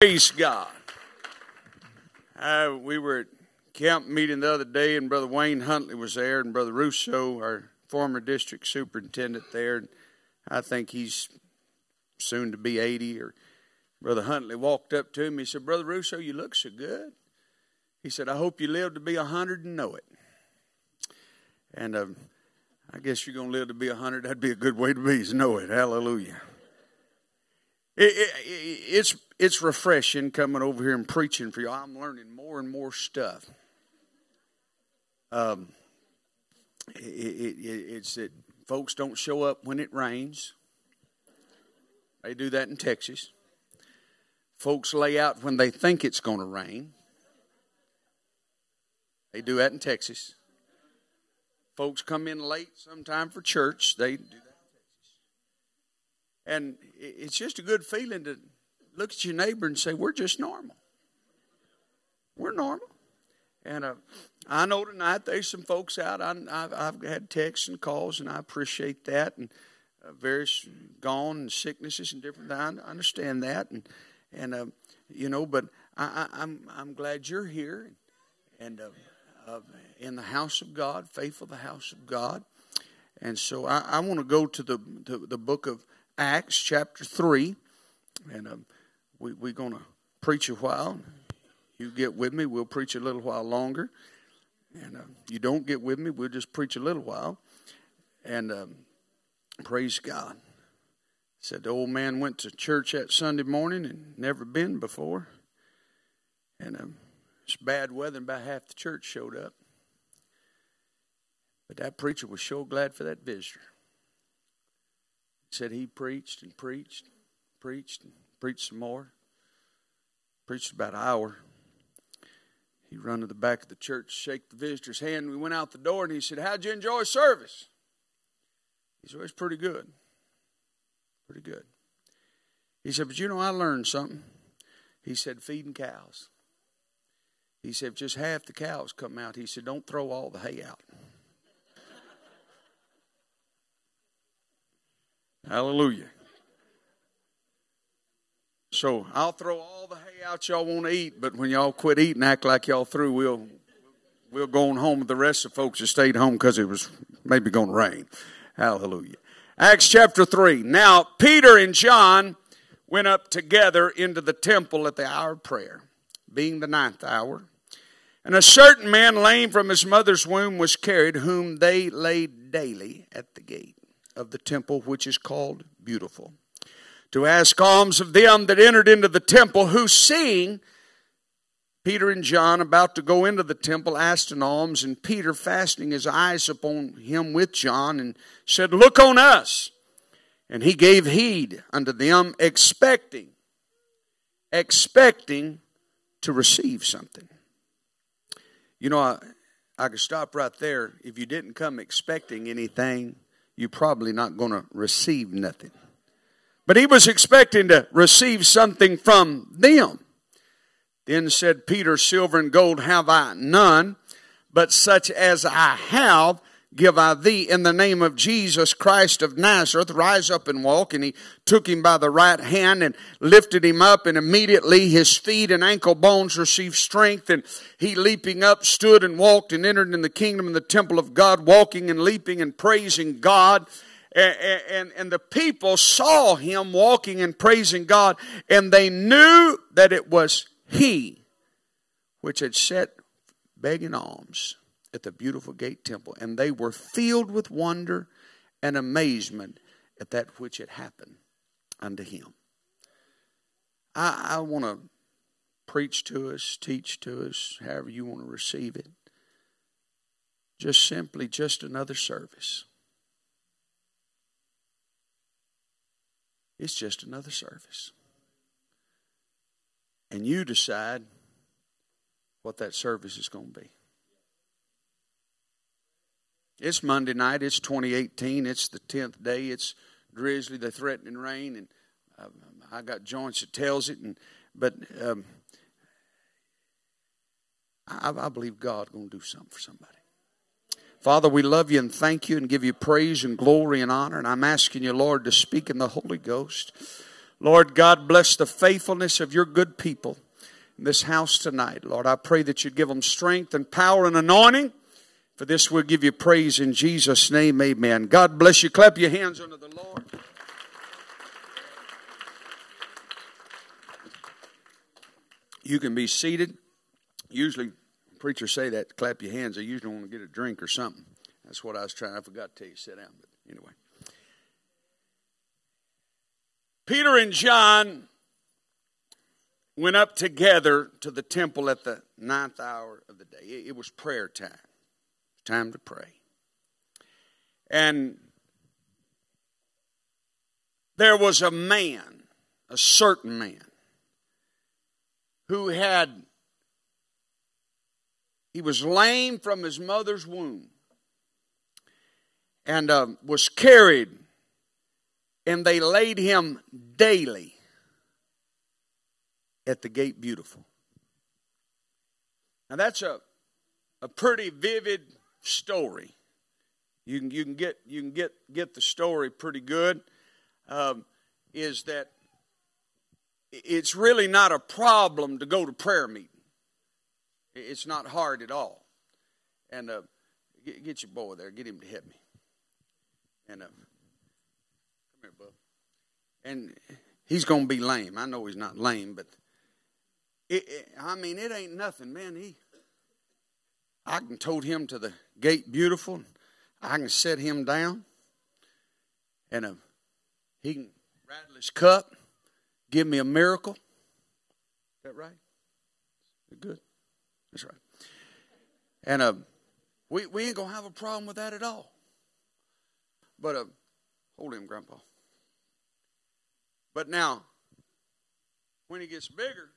Praise God. We were at camp meeting the other day, and Brother Wayne Huntley was there, and Brother Russo, our former district superintendent there. I think he's soon to be 80. Or Brother Huntley walked up to him. He said, Brother Russo, you look so good. He said, I hope you live to be 100 and know it. And uh, I guess you're going to live to be 100. That'd be a good way to be, is know it. Hallelujah. It, it, it's it's refreshing coming over here and preaching for you. I'm learning more and more stuff. Um, it, it's that folks don't show up when it rains. They do that in Texas. Folks lay out when they think it's going to rain. They do that in Texas. Folks come in late sometime for church. They do that and it's just a good feeling to look at your neighbor and say, We're just normal. We're normal. And uh, I know tonight there's some folks out. I, have had texts and calls, and I appreciate that. And uh, various gone and sicknesses and different. I understand that, and and uh, you know, but I, am I'm, I'm glad you're here, and uh, uh, in the house of God, faithful the house of God. And so I, I want to go to the, the the book of Acts chapter 3. And um, we, we're going to preach a while. You get with me, we'll preach a little while longer. And uh, you don't get with me, we'll just preach a little while. And um, praise God. Said the old man went to church that Sunday morning and never been before. And um, it's bad weather, and about half the church showed up. But that preacher was so glad for that visitor said he preached and preached, preached and preached some more. Preached about an hour. He run to the back of the church, shake the visitor's hand. We went out the door and he said, How'd you enjoy service? He said, well, It's pretty good. Pretty good. He said, But you know, I learned something. He said, Feeding cows. He said, Just half the cows come out. He said, Don't throw all the hay out. Hallelujah. So I'll throw all the hay out y'all want to eat, but when y'all quit eating, act like y'all through, we'll we'll go on home with the rest of the folks that stayed home because it was maybe going to rain. Hallelujah. Acts chapter 3. Now, Peter and John went up together into the temple at the hour of prayer, being the ninth hour. And a certain man lame from his mother's womb was carried, whom they laid daily at the gate of the temple, which is called Beautiful, to ask alms of them that entered into the temple, who seeing Peter and John about to go into the temple asked an alms, and Peter, fastening his eyes upon him with John, and said, Look on us. And he gave heed unto them, expecting, expecting to receive something. You know, I, I could stop right there. If you didn't come expecting anything, you're probably not going to receive nothing. But he was expecting to receive something from them. Then said Peter, Silver and gold have I none, but such as I have give I thee in the name of Jesus Christ of Nazareth. Rise up and walk. And he took him by the right hand and lifted him up, and immediately his feet and ankle bones received strength. And he, leaping up, stood and walked and entered in the kingdom and the temple of God, walking and leaping and praising God. And, and, and the people saw him walking and praising God, and they knew that it was he which had set begging alms at the beautiful gate temple, and they were filled with wonder and amazement at that which had happened unto him. I, I want to preach to us, teach to us, however you want to receive it. Just simply, just another service. It's just another service. And you decide what that service is going to be. It's Monday night. It's 2018. It's the 10th day. It's drizzly. They're threatening rain. And uh, I got joints that tells it. And But um, I, I believe God's going to do something for somebody. Father, we love you and thank you and give you praise and glory and honor. And I'm asking you, Lord, to speak in the Holy Ghost. Lord God, bless the faithfulness of your good people in this house tonight. Lord, I pray that you'd give them strength and power and anointing. For this we'll give you praise in Jesus' name. Amen. God bless you. Clap your hands unto the Lord. You can be seated. Usually, preachers say that, clap your hands. They usually want to get a drink or something. That's what I was trying. I forgot to tell you, sit down. But anyway. Peter and John went up together to the temple at the ninth hour of the day. It was prayer time, time to pray. And there was a man, a certain man, who had, he was lame from his mother's womb and uh, was carried and they laid him daily at the gate beautiful. Now that's a, a pretty vivid story. You can, you can get you can get get the story pretty good. Um, is that it's really not a problem to go to prayer meeting. It's not hard at all. And uh, get, get, your boy there. Get him to hit me. And uh, here, bub. And he's going to be lame. I know he's not lame, but it, it, I mean, it ain't nothing, man. He, I can tote him to the gate beautiful. I can set him down, and uh, he can rattle his cup, give me a miracle. Is that right? Good. That's right. And uh, we we ain't gonna have a problem with that at all. But uh, hold him, Grandpa. But now, when he gets bigger,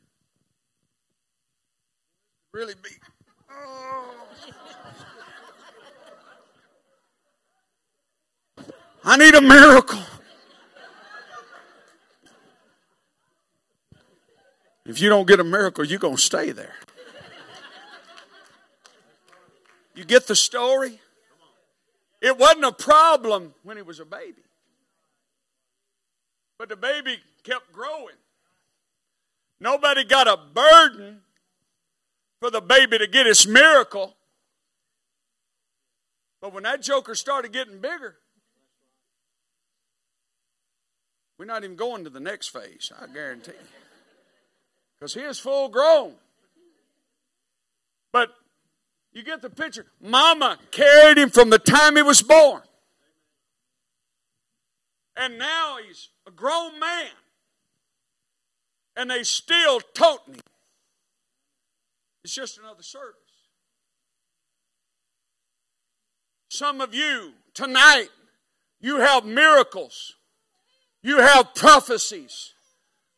really be. Oh. I need a miracle. If you don't get a miracle, you're going to stay there. You get the story? It wasn't a problem when he was a baby. But the baby kept growing. Nobody got a burden for the baby to get its miracle. But when that joker started getting bigger, we're not even going to the next phase, I guarantee you. Because he is full grown. But you get the picture. Mama carried him from the time he was born. And now he's a grown man. And they still toting him. It's just another service. Some of you tonight, you have miracles. You have prophecies.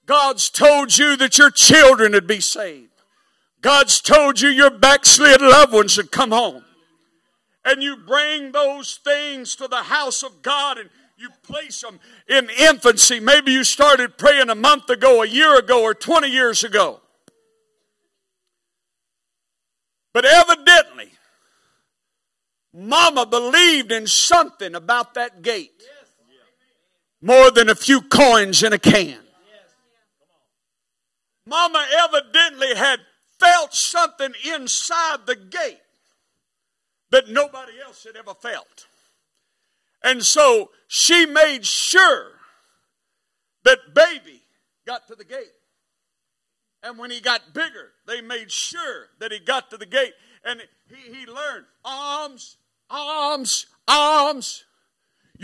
God's told you that your children would be saved. God's told you your backslid loved ones should come home. And you bring those things to the house of God and you place them in infancy. Maybe you started praying a month ago, a year ago, or 20 years ago. But evidently, Mama believed in something about that gate more than a few coins in a can. Mama evidently had felt something inside the gate that nobody else had ever felt. And so she made sure that baby got to the gate. And when he got bigger, they made sure that he got to the gate. And he, he learned arms, arms, alms.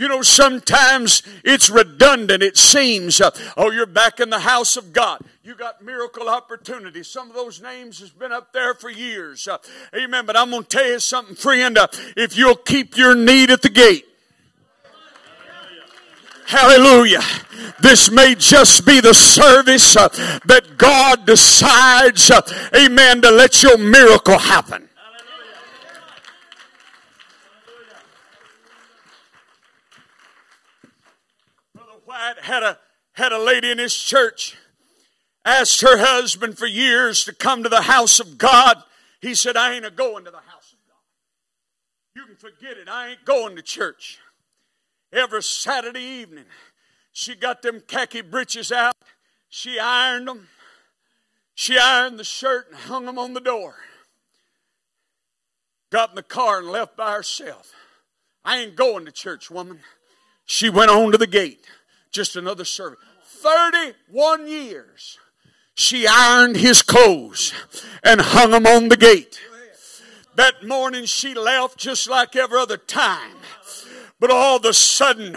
You know, sometimes it's redundant. It seems, uh, oh, you're back in the house of God. You got miracle opportunities. Some of those names has been up there for years. Uh, amen. But I'm going to tell you something, friend. Uh, if you'll keep your need at the gate, Hallelujah. This may just be the service uh, that God decides, uh, amen, to let your miracle happen. Had a, had a lady in his church asked her husband for years to come to the house of God. He said, I ain't a going to the house of God. You can forget it. I ain't going to church every Saturday evening. She got them khaki breeches out. She ironed them. She ironed the shirt and hung them on the door. Got in the car and left by herself. I ain't going to church, woman. She went on to the gate. Just another servant. 31 years. She ironed his clothes and hung them on the gate. That morning she left just like every other time. But all of a sudden,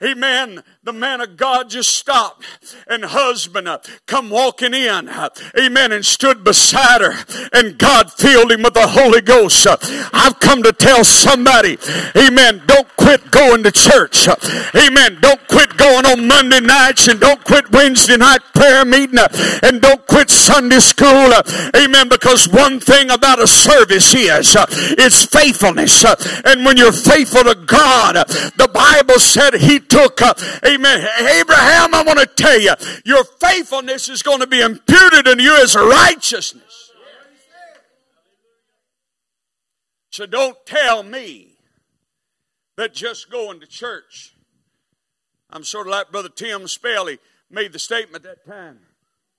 amen, the man of God just stopped and husband uh, come walking in, uh, amen, and stood beside her and God filled him with the Holy Ghost. Uh, I've come to tell somebody, amen, don't quit going to church. Amen, don't quit going on Monday nights and don't quit Wednesday night prayer meeting and don't quit Sunday school. Amen, because one thing about a service is it's faithfulness. and when you're faithful to God, the Bible said he took, uh, amen. Abraham, I want to tell you, your faithfulness is going to be imputed in you as righteousness. So don't tell me that just going to church. I'm sort of like Brother Tim Spelly made the statement that time.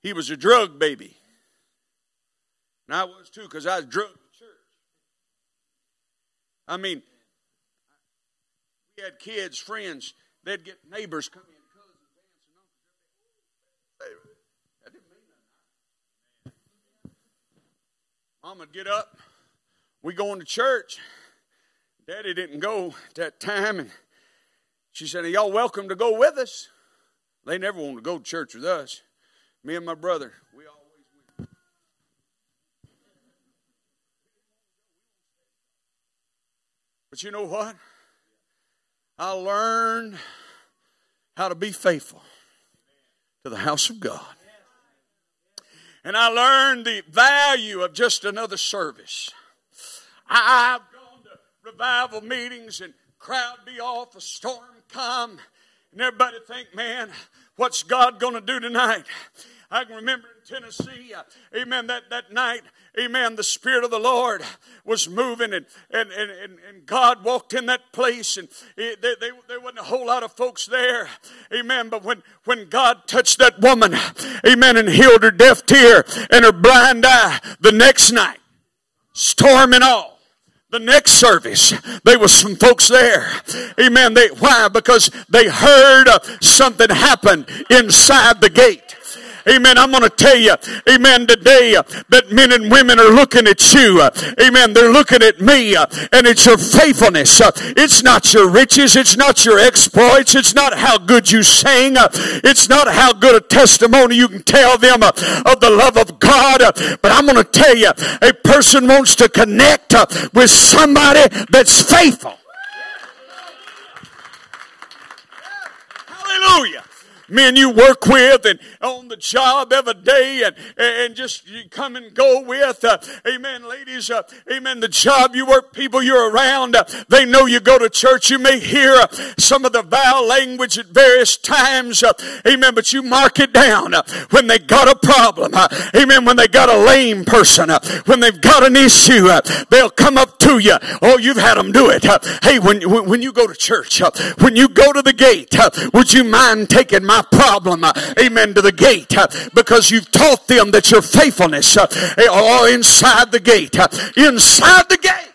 He was a drug baby. And I was too because I was drug to church. I mean, had kids, friends, they'd get neighbors come in, cousins, aunts, and uncles. Oh, that didn't mean nothing. Mom would get up. We going to church. Daddy didn't go at that time, and she said, Are y'all welcome to go with us? They never wanted to go to church with us. Me and my brother, we always went. But you know what? I learned how to be faithful to the house of God. And I learned the value of just another service. I've gone to revival meetings and crowd be off, a storm come, and everybody think, man, what's God going to do tonight? I can remember in Tennessee, uh, amen, that, that night, amen, the Spirit of the Lord was moving and, and, and, and God walked in that place and it, they, they, there wasn't a whole lot of folks there, amen, but when, when God touched that woman, amen, and healed her deaf ear and her blind eye the next night, storm and all, the next service, there was some folks there. Amen. They, why? Because they heard uh, something happen inside the gate. Amen. I'm going to tell you, amen, today uh, that men and women are looking at you. Uh, amen. They're looking at me uh, and it's your faithfulness. It's not your riches. It's not your exploits. It's not how good you sing. It's not how good a testimony you can tell them of the love of God. but I'm going to tell you, a person wants to connect with somebody that's faithful. Hallelujah men you work with and on the job every day and, and just come and go with. Uh, amen, ladies. Uh, amen. The job you work, people you're around, uh, they know you go to church. You may hear uh, some of the vile language at various times. Uh, amen. But you mark it down uh, when they got a problem. amen. When they got a lame person, when they've got an issue, they'll come up to you. Oh, you've had them do it. hey, when, when you go to church, when you go to the gate, would you mind taking my problem, amen, to the gate uh, because you've taught them that your faithfulness uh, are inside the gate. Uh, inside the gate.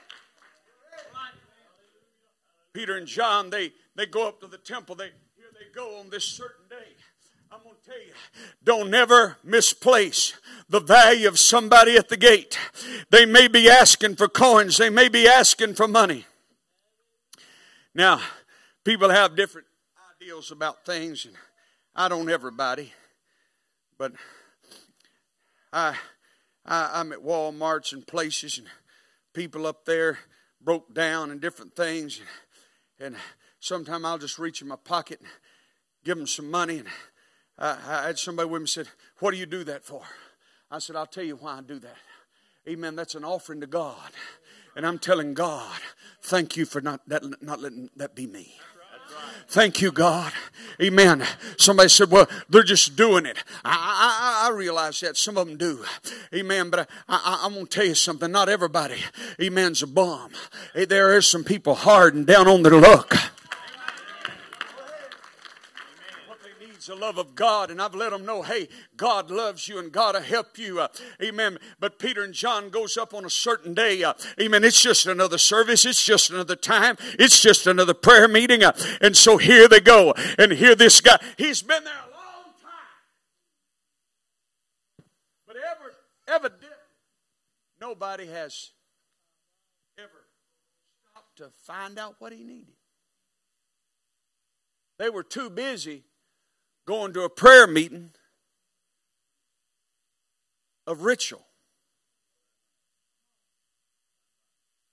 Peter and John, they, they go up to the temple. They, here they go on this certain day. I'm going to tell you, don't ever misplace the value of somebody at the gate. They may be asking for coins, they may be asking for money. Now, people have different ideals about things, and I don't everybody. But I, I I'm at Walmart's and places and people up there broke down and different things, and, and sometimes I'll just reach in my pocket and give them some money. And I, I had somebody with me said, "What do you do that for?" I said, "I'll tell you why I do that." Amen. That's an offering to God, and I'm telling God, thank you for not that, not letting that be me. Thank you, God. Amen. Somebody said, well, they're just doing it. I, I, I realize that. Some of them do. Amen. But I, I, am going to tell you something. Not everybody, amen's a bum. There is some people hard and down on their luck. What they needs the love of God, and I've let them know, hey, God loves you and God will help you. Uh, amen. But Peter and John goes up on a certain day. Uh, amen. It's just another service. It's just another time. It's just another prayer meeting. Uh, and so here they go. And here this guy, he's been there a long time. But ever, evidently, nobody has ever stopped to find out what he needed. They were too busy going to a prayer meeting of ritual.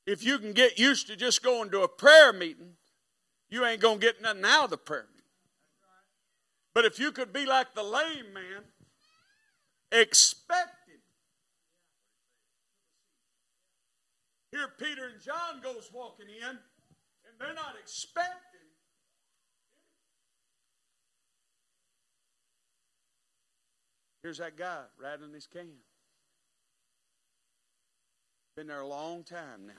If you can get used to just going to a prayer meeting, you ain't going to get nothing out of the prayer meeting. But if you could be like the lame man, expecting. Here Peter and John goes walking in, and they're not expecting. Here's that guy rattling his can. Been there a long time now.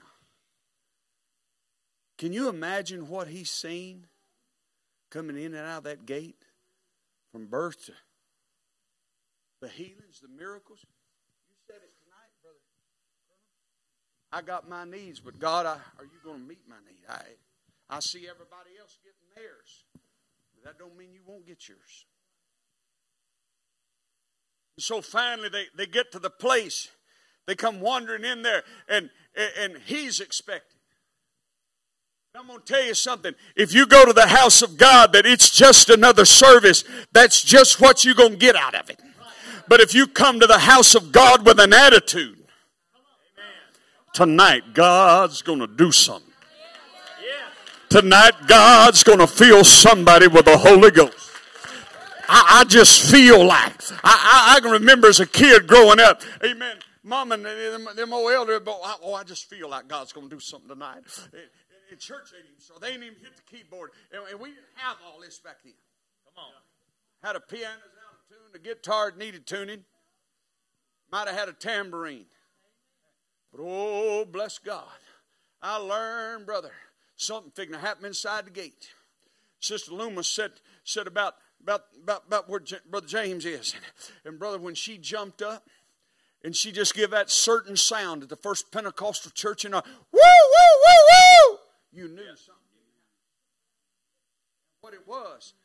Can you imagine what he's seen coming in and out of that gate from birth to the healings, the miracles? You said it tonight, brother. I got my needs, but God, I, are you going to meet my need? I, I see everybody else getting theirs. But that don't mean you won't get yours. So finally, they, they get to the place. They come wandering in there, and, and he's expecting. I'm going to tell you something. If you go to the house of God, that it's just another service, that's just what you're going to get out of it. But if you come to the house of God with an attitude, tonight God's going to do something. Tonight God's going to fill somebody with the Holy Ghost. I, I just feel like I, I, I, can remember as a kid growing up, amen. Mom and them, them old elder, but oh, I just feel like God's going to do something tonight. In, church, they didn't, so they didn't even hit the keyboard, and, and, we didn't have all this back then. Come on, had a piano out of tune, the guitar needed tuning, might have had a tambourine, but oh, bless God, I learned, brother, something figuring to happen inside the gate. Sister Loomis said said about about, about, about where J- Brother James is. And, brother, when she jumped up and she just gave that certain sound at the first Pentecostal church, and woo, woo, woo, woo, you knew something. What it was.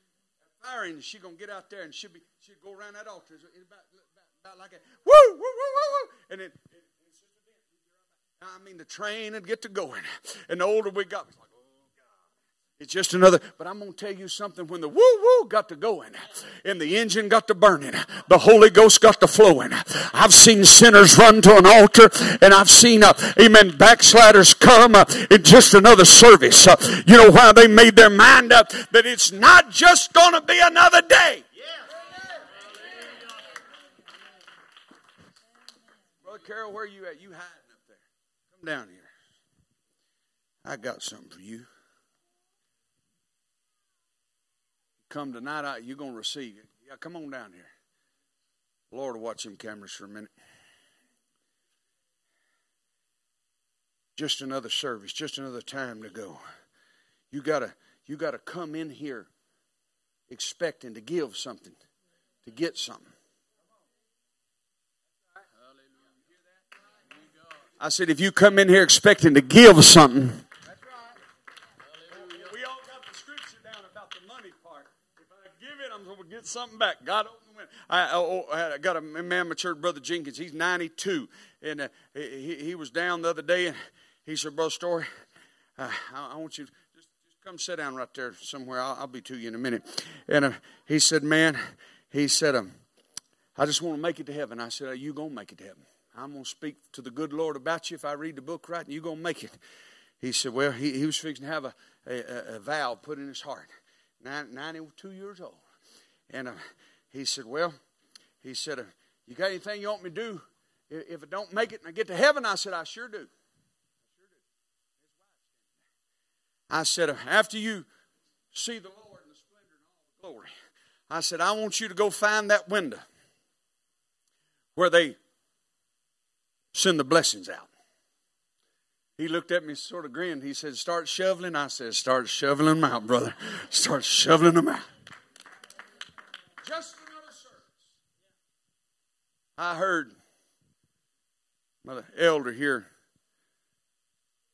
Firing, she gonna get out there and she'll be she'd go around that altar about, about, about like a woo, woo, woo, woo, woo. And then I mean the train would get to going. And the older we got, like, it's just another, but I'm going to tell you something. When the woo woo got to going and the engine got to burning, the Holy Ghost got to flowing. I've seen sinners run to an altar and I've seen, uh, amen, backsliders come uh, in just another service. Uh, you know why they made their mind up? That it's not just going to be another day. Brother Carol, where are you at? You hiding up there. Come down here. I got something for you. Come tonight, I, you're going to receive it. Yeah, come on down here. Lord, watch them cameras for a minute. Just another service, just another time to go. You gotta, you gotta come in here expecting to give something, to get something. I said, if you come in here expecting to give something, get something back. God opened the window. I, oh, oh I got a man matured, Brother Jenkins. He's 92. And uh, he, he was down the other day and he said, Brother Story, uh, I, I, want you to just, just come sit down right there somewhere. I'll, I'll be to you in a minute. And uh, he said, Man, he said, um, I just want to make it to heaven. I said, Are you going to make it to heaven? I'm going to speak to the good Lord about you if I read the book right, and you're going to make it. He said, Well, he, he was fixing to have a, a, a vow put in his heart. 92 years old. And uh, he said, Well, he said, uh, You got anything you want me to do? If I don't make it and I get to heaven, I said, I sure do. I said, uh, After you see the Lord and the splendor and all the glory, I said, I want you to go find that window where they send the blessings out. He looked at me, sort of grinned. He said, Start shoveling. I said, Start shoveling them out, brother. Start shoveling them out. Just another service. I heard my elder here,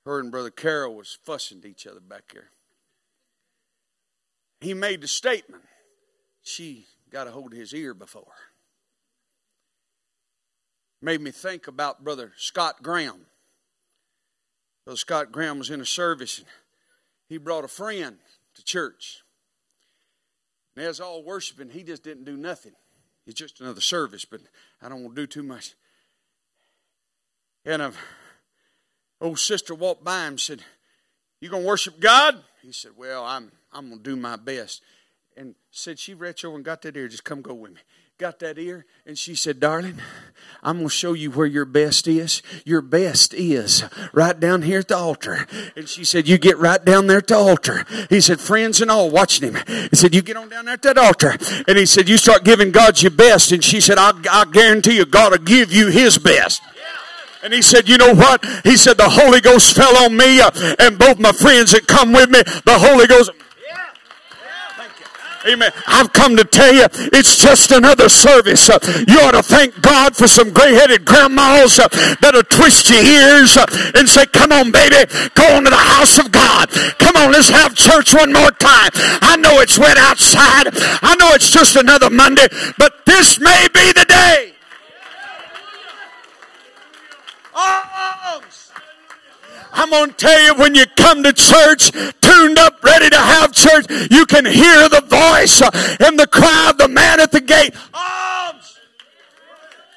her and Brother Carroll was fussing to each other back here. He made the statement. She got a hold of his ear before. Made me think about Brother Scott Graham. Brother Scott Graham was in a service and he brought a friend to church. And as all worshiping, he just didn't do nothing. It's just another service, but I don't want to do too much. And a old sister walked by him and said, You gonna worship God? He said, Well, I'm I'm gonna do my best. And said she reached over and got that ear, just come go with me got that ear and she said darling i'm going to show you where your best is. Your best is right down here at the altar. And she said you get right down there at the altar. He said friends and all watching him. He said you get on down there at that altar. And he said you start giving god your best. And she said i, I guarantee you god will give you his best. And he said, You know what? He said, The Holy Ghost fell on me, uh, and both my friends that come with me, the Holy Ghost. Amen. I've come to tell you, it's just another service. You ought to thank God for some gray-headed grandmas uh, that'll twist your ears uh, and say, come on, baby, go on to the house of God. Come on, let's have church one more time. I know it's wet outside. I know it's just another Monday, but this may be the day. Oh, I'm going to tell you when you come to church, tuned up, ready to have church, you can hear the voice and the cry of the man at the gate. Arms!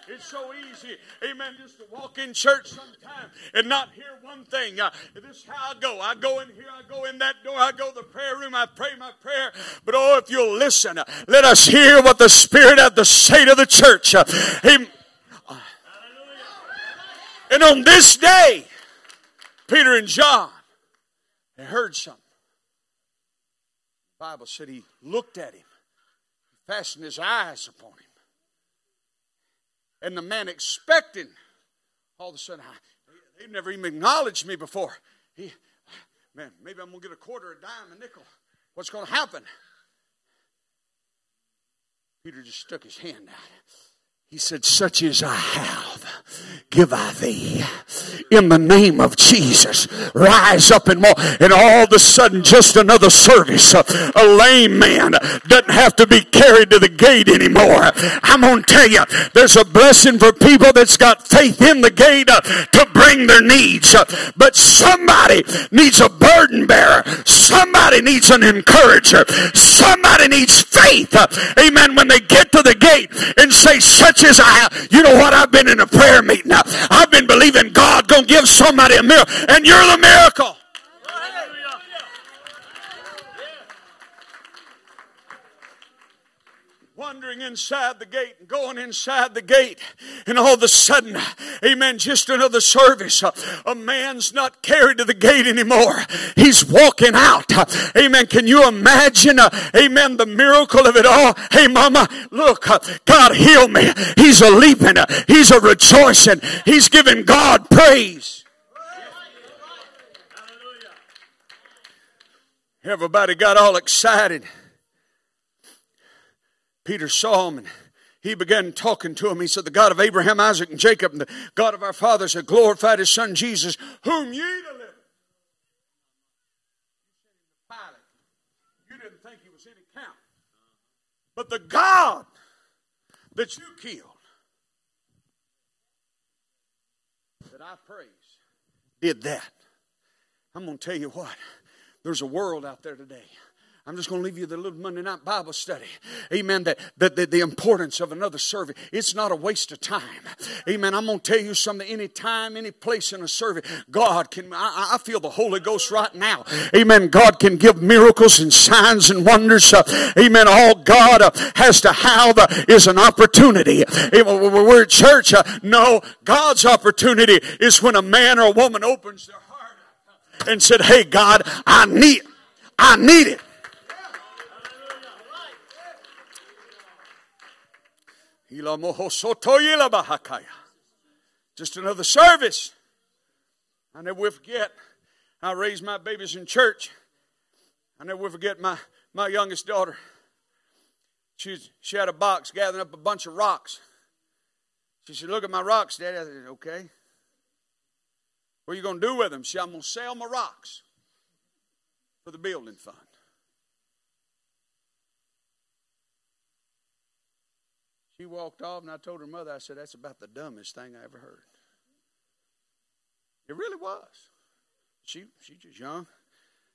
It's so easy, amen, just to walk in church sometime and not hear one thing. Uh, this is how I go. I go in here, I go in that door, I go to the prayer room, I pray my prayer. But oh, if you'll listen, uh, let us hear what the Spirit had to say to the church. Uh, and on this day, Peter and John, they heard something. The Bible said he looked at him, fastened his eyes upon him. And the man expecting, all of a sudden, ah, I, they've never even acknowledged me before. He, man, maybe I'm going to get a quarter, a dime, a nickel. What's going to happen? Peter just stuck his hand out. He said, Such as I have, give I thee. In the name of Jesus, rise up and walk. And all of a sudden, just another service. A lame man doesn't have to be carried to the gate anymore. I'm going to tell you, there's a blessing for people that's got faith in the gate uh, to bring their needs. But somebody needs a burden bearer. Somebody needs an encourager. Somebody needs faith. Amen. When they get to the gate and say, Such I have. You know what? I've been in a prayer meeting. I've been believing God gonna give somebody a miracle, and you're the miracle. Wandering inside the gate and going inside the gate. And all of a sudden, amen, just another service. A man's not carried to the gate anymore. He's walking out. Amen. Can you imagine, amen, the miracle of it all? Hey, mama, look, God heal me. He's a leaping. He's a rejoicing. He's giving God praise. Everybody got all excited. Peter saw him and he began talking to him. He said, The God of Abraham, Isaac, and Jacob, and the God of our fathers had glorified his son Jesus, whom ye delivered. You didn't think he was any count. But the God that you killed, that I praise, did that. I'm going to tell you what, there's a world out there today I'm just going to leave you the little Monday night Bible study. Amen. That, that, that the importance of another service. It's not a waste of time. Amen. I'm going to tell you something. Any time, any place in a service, God can, I, I feel the Holy Ghost right now. Amen. God can give miracles and signs and wonders. Uh, amen. All God uh, has to have uh, is an opportunity. We're at church. Uh, no, God's opportunity is when a man or a woman opens their heart and said, Hey, God, I need, I need it. Just another service. I never will forget. I raised my babies in church. I never will forget my, my youngest daughter. She, she had a box gathering up a bunch of rocks. She said, Look at my rocks, Daddy. I said, Okay. What are you going to do with them? She said, I'm going to sell my rocks for the building fund. She walked off, and I told her mother, I said, That's about the dumbest thing I ever heard. It really was. She she just young.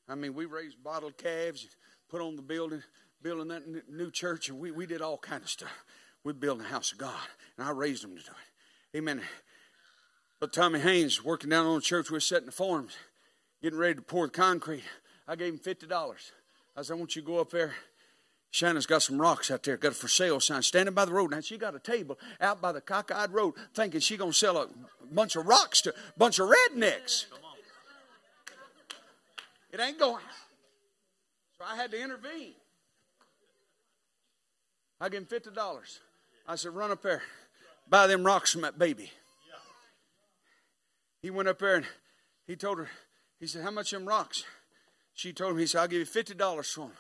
I mean, we raised bottled calves, put on the building, building that new church, and we, we did all kind of stuff. We built the house of God, and I raised them to do it. Amen. But Tommy Haynes, working down on the church, we were setting the forms, getting ready to pour the concrete. I gave him fifty dollars. I said, I want you to go up there Shannon's got some rocks out there, got a for sale sign standing by the road. Now she got a table out by the cockeyed road, thinking she gonna sell a bunch of rocks to a bunch of rednecks. It ain't going. So I had to intervene. I gave him fifty dollars. I said, run up there, buy them rocks from that baby. He went up there and he told her, he said, How much them rocks? She told him, he said, I'll give you fifty dollars for them.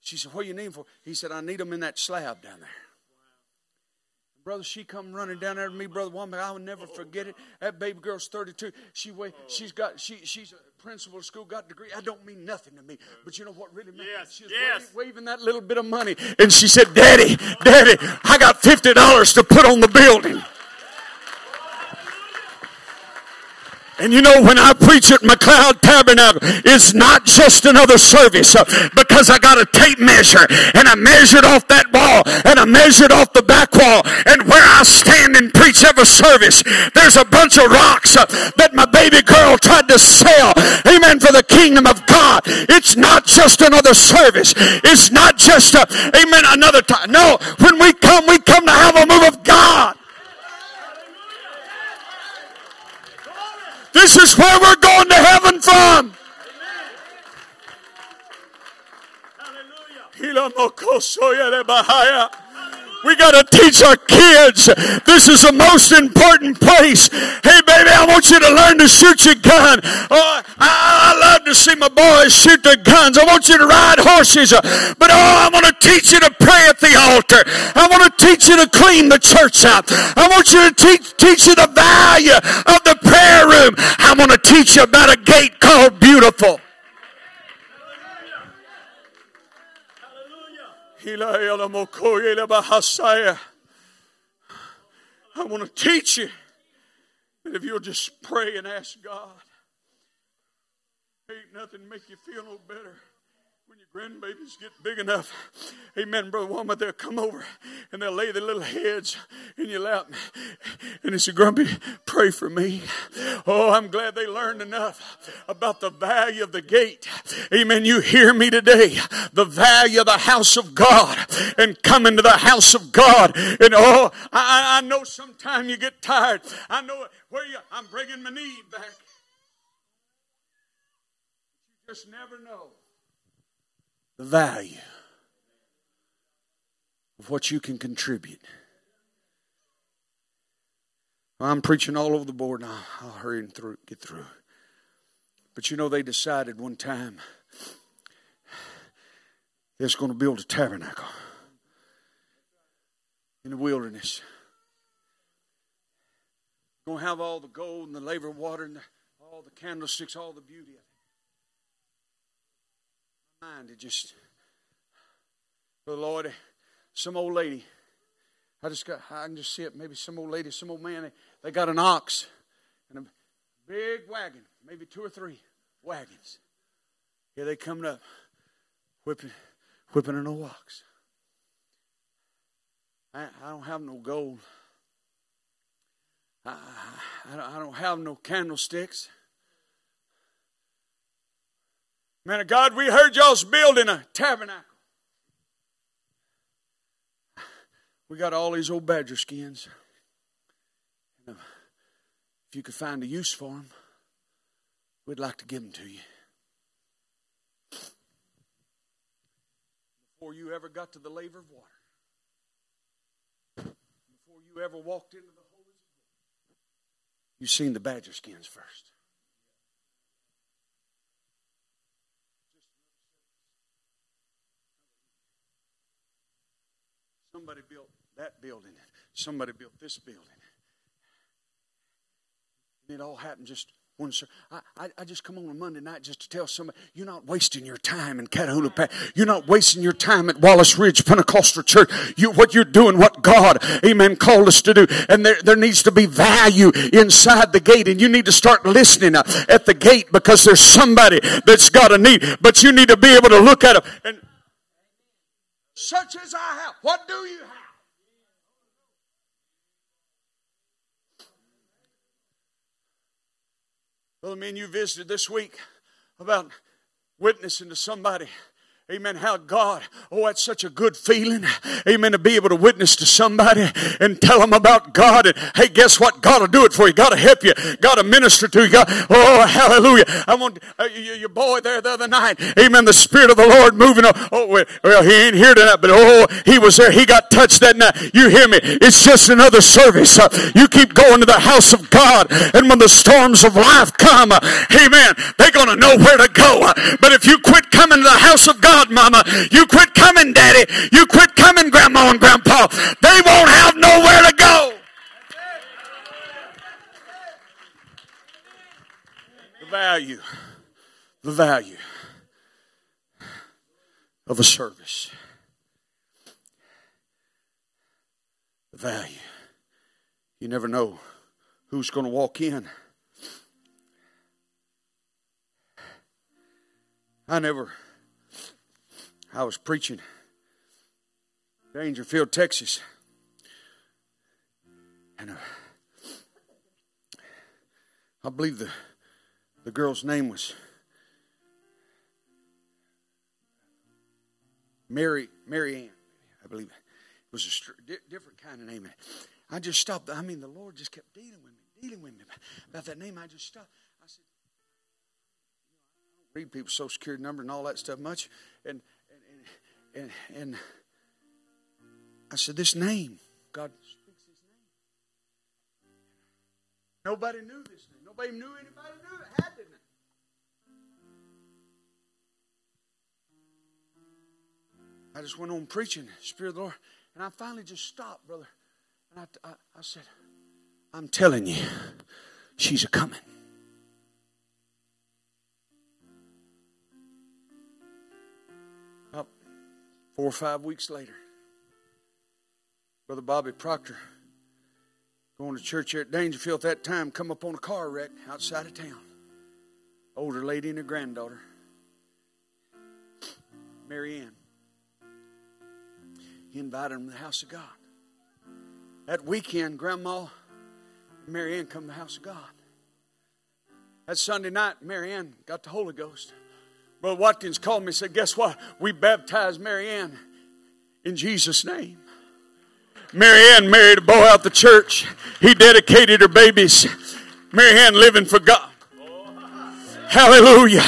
She said, What do you need for? He said, I need them in that slab down there. Brother, she come running down there to me, brother. One, I will never forget it. That baby girl's 32. She wait, she's got she she's a principal of school, got a degree. I don't mean nothing to me, but you know what really matters? Yes, she was yes. waving, waving that little bit of money, and she said, "Daddy, Daddy, I got fifty dollars to put on the building." And you know, when I preach at McLeod Tabernacle, it's not just another service uh, because I got a tape measure and I measured off that wall and I measured off the back wall. And where I stand and preach every service, there's a bunch of rocks uh, that my baby girl tried to sell. Amen. For the kingdom of God. It's not just another service. It's not just, a, amen, another time. No, when we come, we come to have a move of God. This is where we're going to heaven from. Hallelujah. We got to teach our kids. This is the most important place. Hey, baby, I want you to learn to shoot your gun. Oh, I, I love to see my boys shoot their guns. I want you to ride horses. But oh, I want to teach you to pray at the altar. I want to teach you to clean the church out. I want you to teach, teach you the value of the prayer room. I want to teach you about a gate called beautiful. I want to teach you that if you'll just pray and ask God, ain't nothing make you feel no better when your grandbabies get big enough. Amen, brother woman. They'll come over and they'll lay their little heads in your lap. And they say, Grumpy, pray for me. Oh, I'm glad they learned enough about the value of the gate. Amen. You hear me today. The value of the house of God and coming to the house of God. And oh, I, I know sometime you get tired. I know where you, I'm bringing my knee back. You just never know the value of what you can contribute. I'm preaching all over the board now. I'll hurry and through, get through. But you know, they decided one time they was going to build a tabernacle in the wilderness. Going to have all the gold and the laver water and the, all the candlesticks, all the beauty of it mind to just, the Lord, some old lady. I just got, I can just see it. Maybe some old lady, some old man. They, they got an ox and a big wagon, maybe two or three wagons. Here they coming up, whipping, whipping an old ox. I, I don't have no gold. I, I, don't have no candlesticks. Man of God, we heard y'all's building a tabernacle. We got all these old badger skins. Uh, if you could find a use for them, we'd like to give them to you. Before you ever got to the laver of water, before you ever walked into the you seen the badger skins first. Somebody built that building. Somebody built this building. And it all happened just one sir, I, I, I, just come on a Monday night just to tell somebody you're not wasting your time in Catahoula. You're not wasting your time at Wallace Ridge Pentecostal Church. You, what you're doing, what God, Amen, called us to do, and there there needs to be value inside the gate, and you need to start listening uh, at the gate because there's somebody that's got a need, but you need to be able to look at them and such as I have. What do you have? Well, I mean, you visited this week about witnessing to somebody Amen. How God, oh, that's such a good feeling. Amen. To be able to witness to somebody and tell them about God. And hey, guess what? God will do it for you. God will help you. God will minister to you. God, oh, hallelujah. I want uh, your boy there the other night. Amen. The Spirit of the Lord moving. Oh, well, he ain't here tonight, but oh, he was there. He got touched that night. You hear me? It's just another service. Uh, you keep going to the house of God. And when the storms of life come, uh, amen, they're going to know where to go. Uh, but if you quit coming to the house of God, Mama. You quit coming, daddy. You quit coming, grandma and grandpa. They won't have nowhere to go. The value, the value of a service. The value. You never know who's going to walk in. I never I was preaching Daingerfield, Texas. And uh, I believe the, the girl's name was Mary Mary Ann. I believe it was a different kind of name. I just stopped. I mean, the Lord just kept dealing with me, dealing with me about that name. I just stopped. I said, I don't read people's social security number and all that stuff much, and and, and I said, This name, God speaks His name. Nobody knew this name. Nobody knew anybody knew it, had the name. I just went on preaching, Spirit of the Lord, and I finally just stopped, brother. And I, I, I said, I'm telling you, she's a coming. Four or five weeks later, Brother Bobby Proctor, going to church here at Daingerfield at that time, come up on a car wreck outside of town. Older lady and her granddaughter, Mary Ann. He invited them to the house of God. That weekend, Grandma and Mary Ann come to the house of God. That Sunday night, Mary Ann got the Holy Ghost. Brother Watkins called me and said, Guess what? We baptized Mary Ann in Jesus' name. Mary Ann married a boy out the church. He dedicated her babies. Mary Ann living for God. Hallelujah.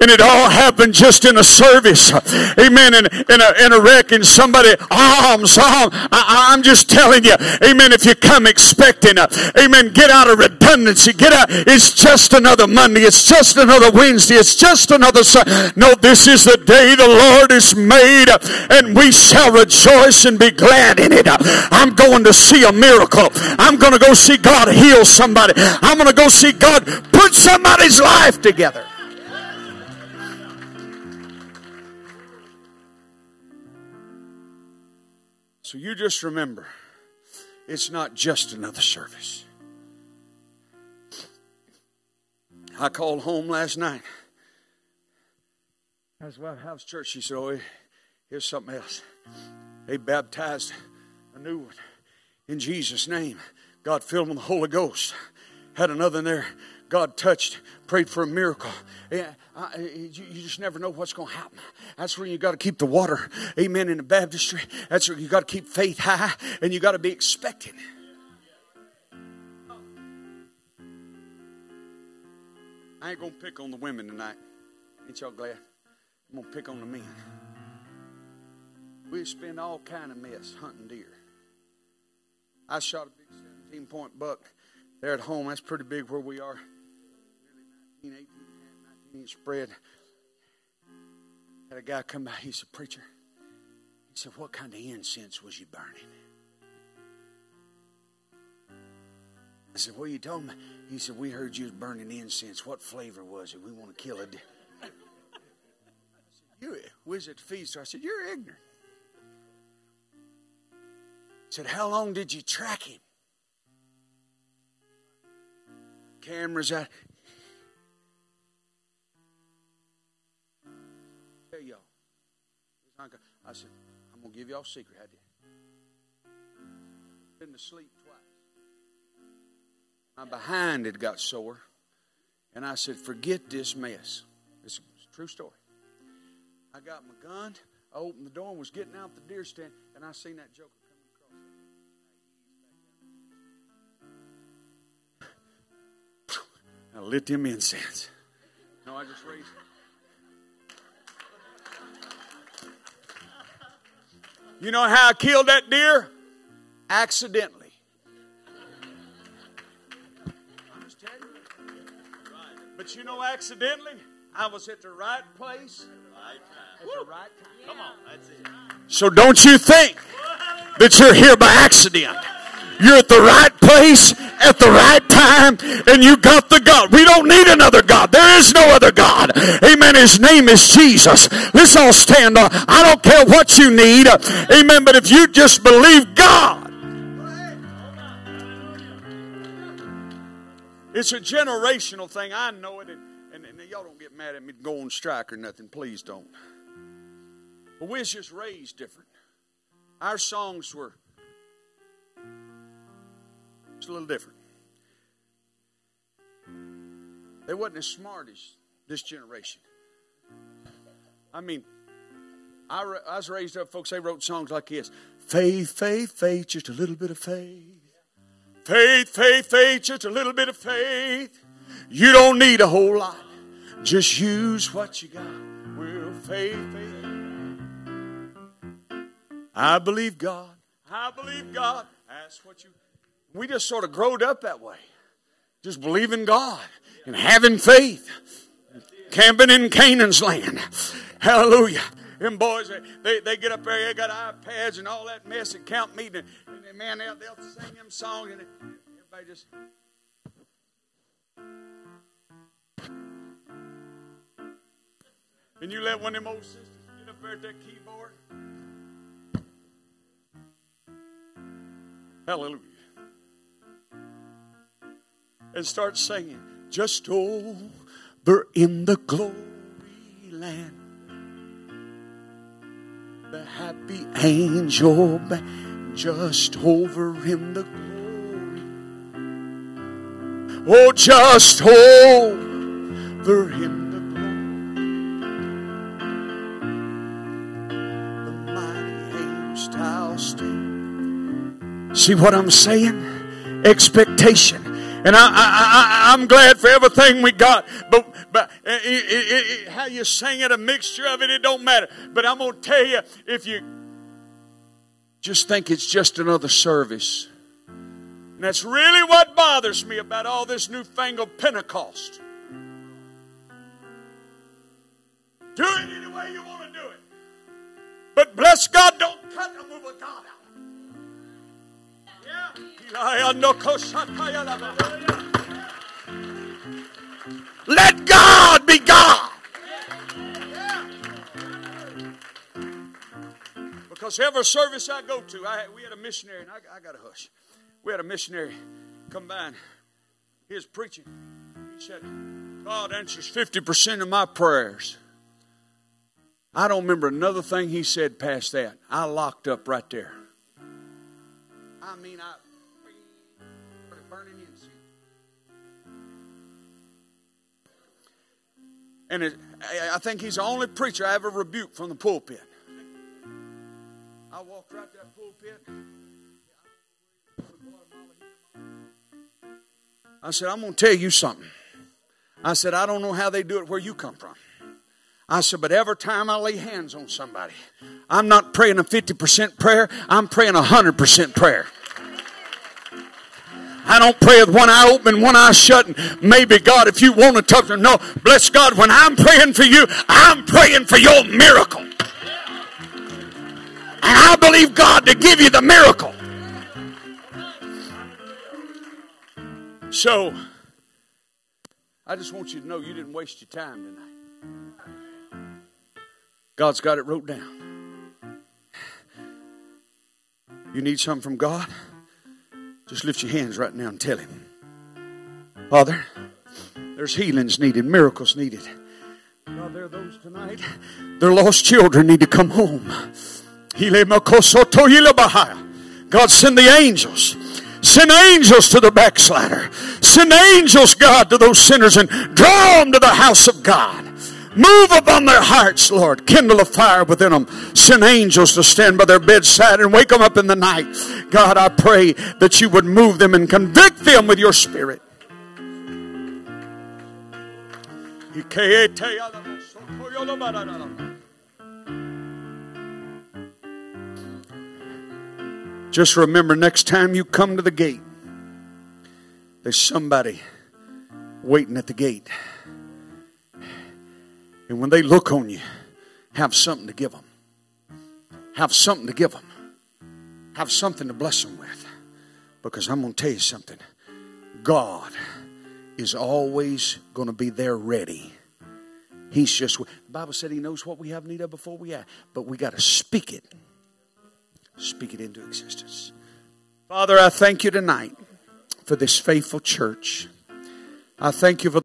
And it all happened just in a service. Amen. In, in, a, in a wreck and somebody, oh, arms, arms. I, am just telling you. Amen. If you come expecting, amen, get out of redundancy. Get out. It's just another Monday. It's just another Wednesday. It's just another Sunday. No, this is the day the Lord has made and we shall rejoice and be glad in it. I'm going to see a miracle. I'm going to go see God heal somebody. I'm going to go see God put somebody's life together. So you just remember, it's not just another service. I called home last night. I was, well, how's church? She said, oh, here's something else. They baptized a new one in Jesus' name. God filled them with the Holy Ghost. Had another in there God touched, prayed for a miracle. Yeah, you, just never know what's going to happen. That's where you got to keep the water, amen, in the baptistry. That's where you got to keep faith high and you got to be expecting. I ain't going to pick on the women tonight. Ain't y'all glad? I'm going to pick on the men. We spend all kind of mess hunting deer. I shot a big 17 point buck there at home. That's pretty big where we are. 18, 18, 19 inch spread. Had a guy come by, he's a preacher. He said, What kind of incense was you burning? I said, are you told me. He said, We heard you was burning incense. What flavor was it? We want to kill it. I said, You was at feast. I said, You're ignorant. He said, How long did you track him? Cameras out. I said, I'm gonna give y'all a secret, had you? Been to sleep twice. my behind had got sore. And I said, forget this mess. It's a true story. I got my gun. I opened the door and was getting out the deer stand, and I seen that joker coming across. I lit them incense. No, I just raised. You know how I killed that deer? Accidentally. But you know, accidentally, I was at the right place at the right time. Come on, that's it. So don't you think that you're here by accident. You're at the right place at the right time and you got the God. We don't need another God. There is no other God. Amen. His name is Jesus. Let's all stand on. I don't care what you need. Amen. But if you just believe God, It's a generational thing. I know it. And, and, and y'all don't get mad at me go on strike or nothing. Please don't. But we was just raised different. Our songs were just a little different. They wasn't as smart as this generation. I mean, I, I was raised up, folks, they wrote songs like this Faith, faith, faith, just a little bit of faith. Faith, faith, faith, just a little bit of faith. You don't need a whole lot. Just use what you got. Well, faith, faith. I believe God. I believe God. That's what you. We just sort of growed up that way. Just believing God and having faith. Camping in Canaan's land. Hallelujah. Them boys, they, they get up there, they got iPads and all that mess and count meeting. And, and man, they'll, they'll sing them songs and everybody just. And you let one of them old sisters get up there at that keyboard. Hallelujah. And start singing, just oh, over in the glory land the happy angel just over in the glory. Oh, just oh, over in the glory. The mighty angels. See what I'm saying? Expectation. And I, I'm glad for everything we got. But but it, it, it, how you sing it, a mixture of it, it don't matter. But I'm going to tell you, if you just think it's just another service, and that's really what bothers me about all this newfangled Pentecost. Do it any way you want to do it. But bless God, don't cut the move of God out. Let God be God. Because every service I go to, I, we had a missionary, and I, I got a hush. We had a missionary come by and he was preaching. He said, God answers 50% of my prayers. I don't remember another thing he said past that. I locked up right there. I mean, I And it, I think he's the only preacher I ever rebuked from the pulpit. I walked right that pulpit. I said, I'm going to tell you something. I said, I don't know how they do it where you come from. I said, but every time I lay hands on somebody, I'm not praying a 50% prayer, I'm praying a 100% prayer. I don't pray with one eye open, one eye shut. And maybe God, if you want to talk to no, bless God. When I'm praying for you, I'm praying for your miracle. And I believe God to give you the miracle. So, I just want you to know you didn't waste your time tonight. God's got it wrote down. You need something from God? Just lift your hands right now and tell Him. Father, there's healings needed, miracles needed. God, there are those tonight. Their lost children need to come home. God, send the angels. Send angels to the backslider. Send angels, God, to those sinners and draw them to the house of God. Move upon their hearts, Lord. Kindle a fire within them. Send angels to stand by their bedside and wake them up in the night. God, I pray that you would move them and convict them with your spirit. Just remember next time you come to the gate, there's somebody waiting at the gate. And when they look on you, have something to give them. Have something to give them. Have something to bless them with. Because I'm going to tell you something. God is always going to be there ready. He's just, the Bible said He knows what we have need of before we ask, but we got to speak it. Speak it into existence. Father, I thank you tonight for this faithful church. I thank you for